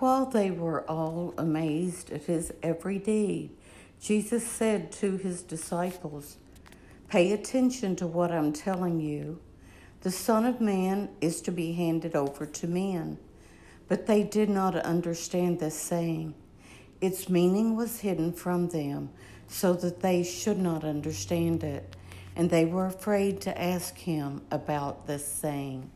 While they were all amazed at his every deed, Jesus said to his disciples, Pay attention to what I'm telling you. The Son of Man is to be handed over to men. But they did not understand this saying. Its meaning was hidden from them, so that they should not understand it, and they were afraid to ask him about this saying.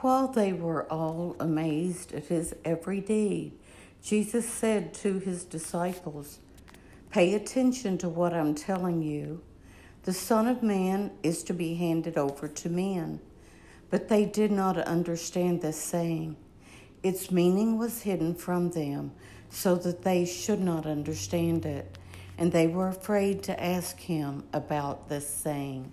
While they were all amazed at his every deed, Jesus said to his disciples, Pay attention to what I'm telling you. The Son of Man is to be handed over to men. But they did not understand this saying. Its meaning was hidden from them, so that they should not understand it, and they were afraid to ask him about this saying.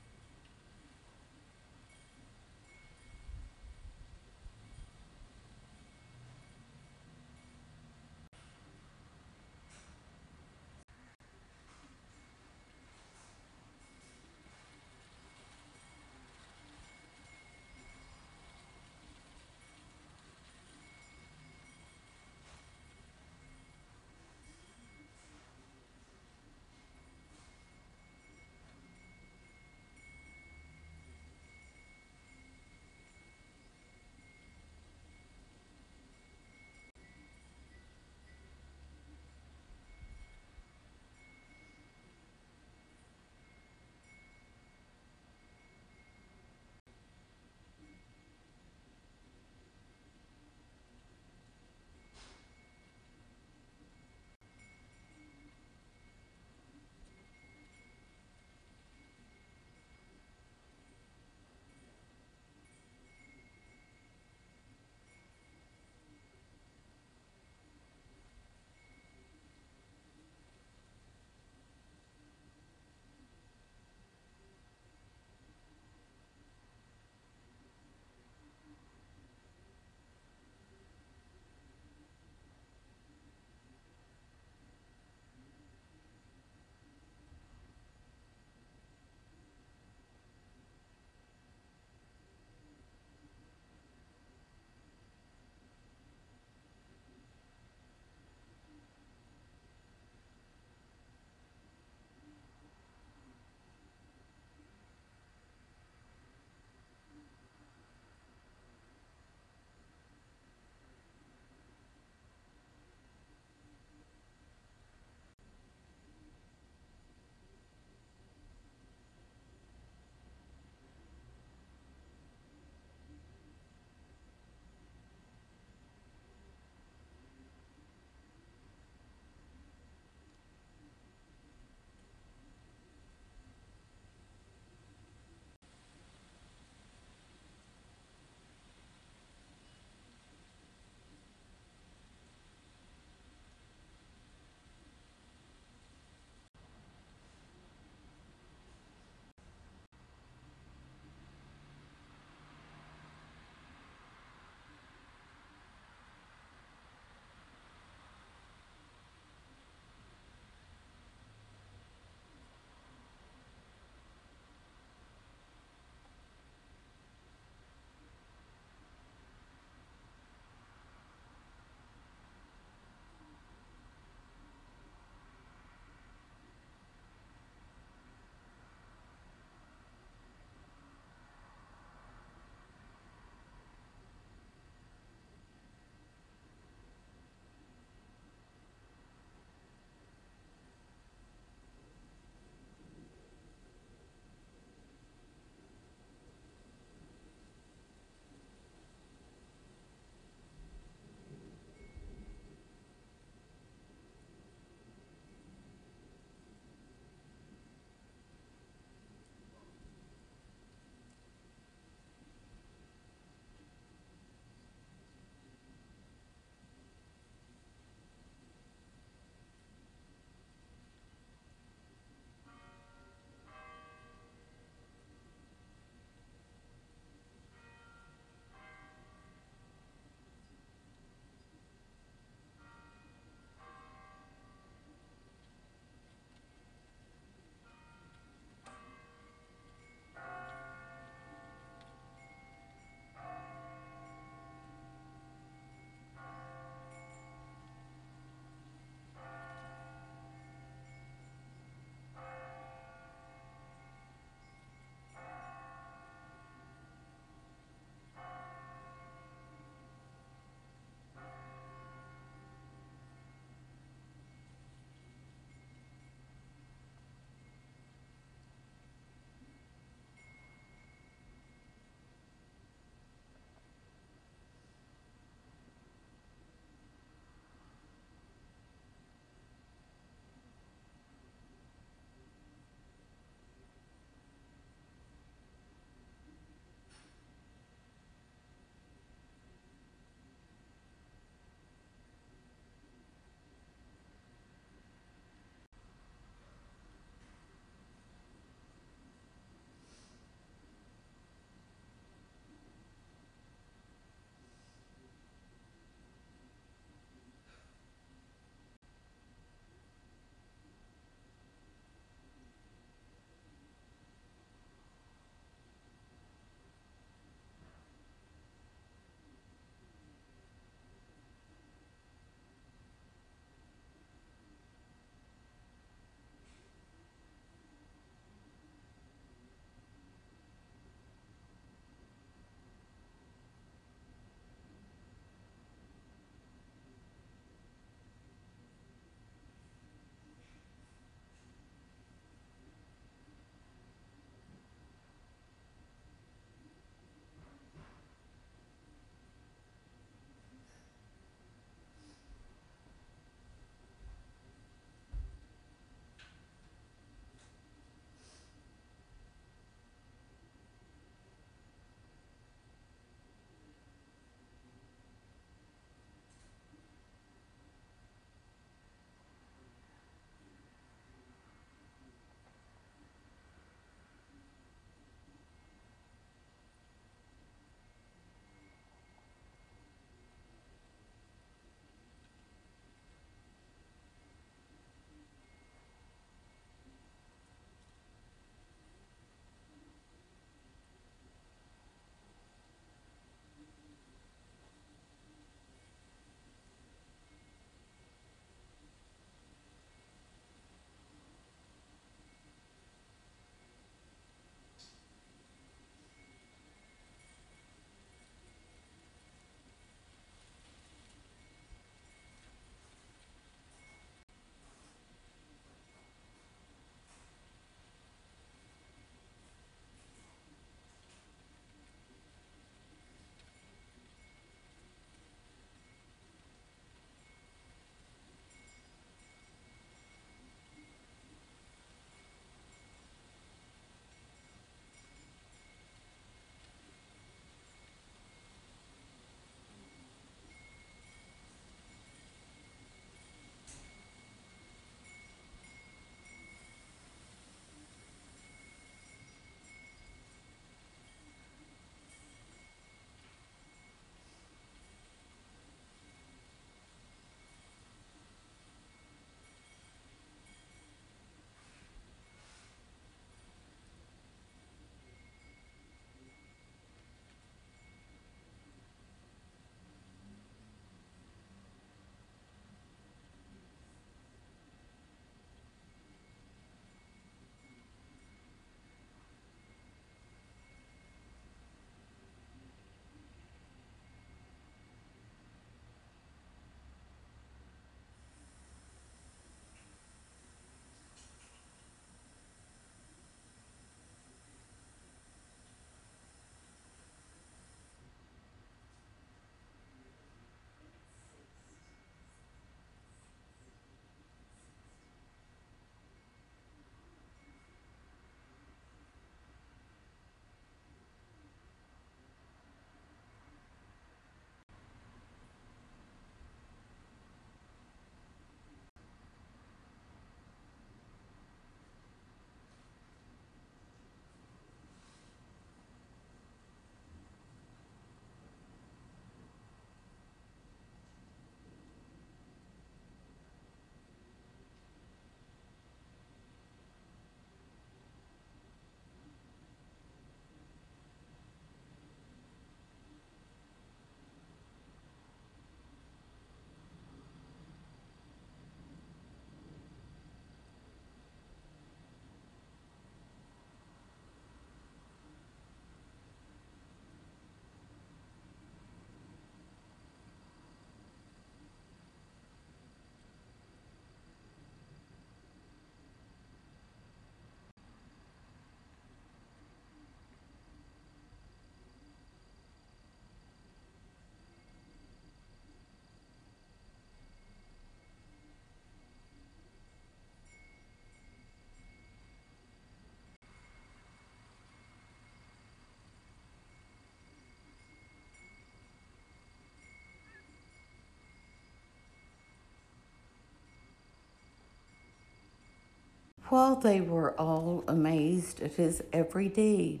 While they were all amazed at his every deed,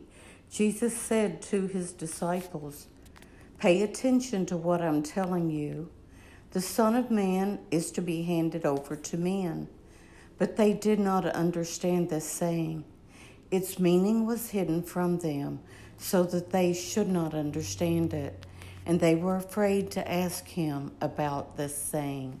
Jesus said to his disciples, Pay attention to what I'm telling you. The Son of Man is to be handed over to men. But they did not understand this saying. Its meaning was hidden from them, so that they should not understand it, and they were afraid to ask him about this saying.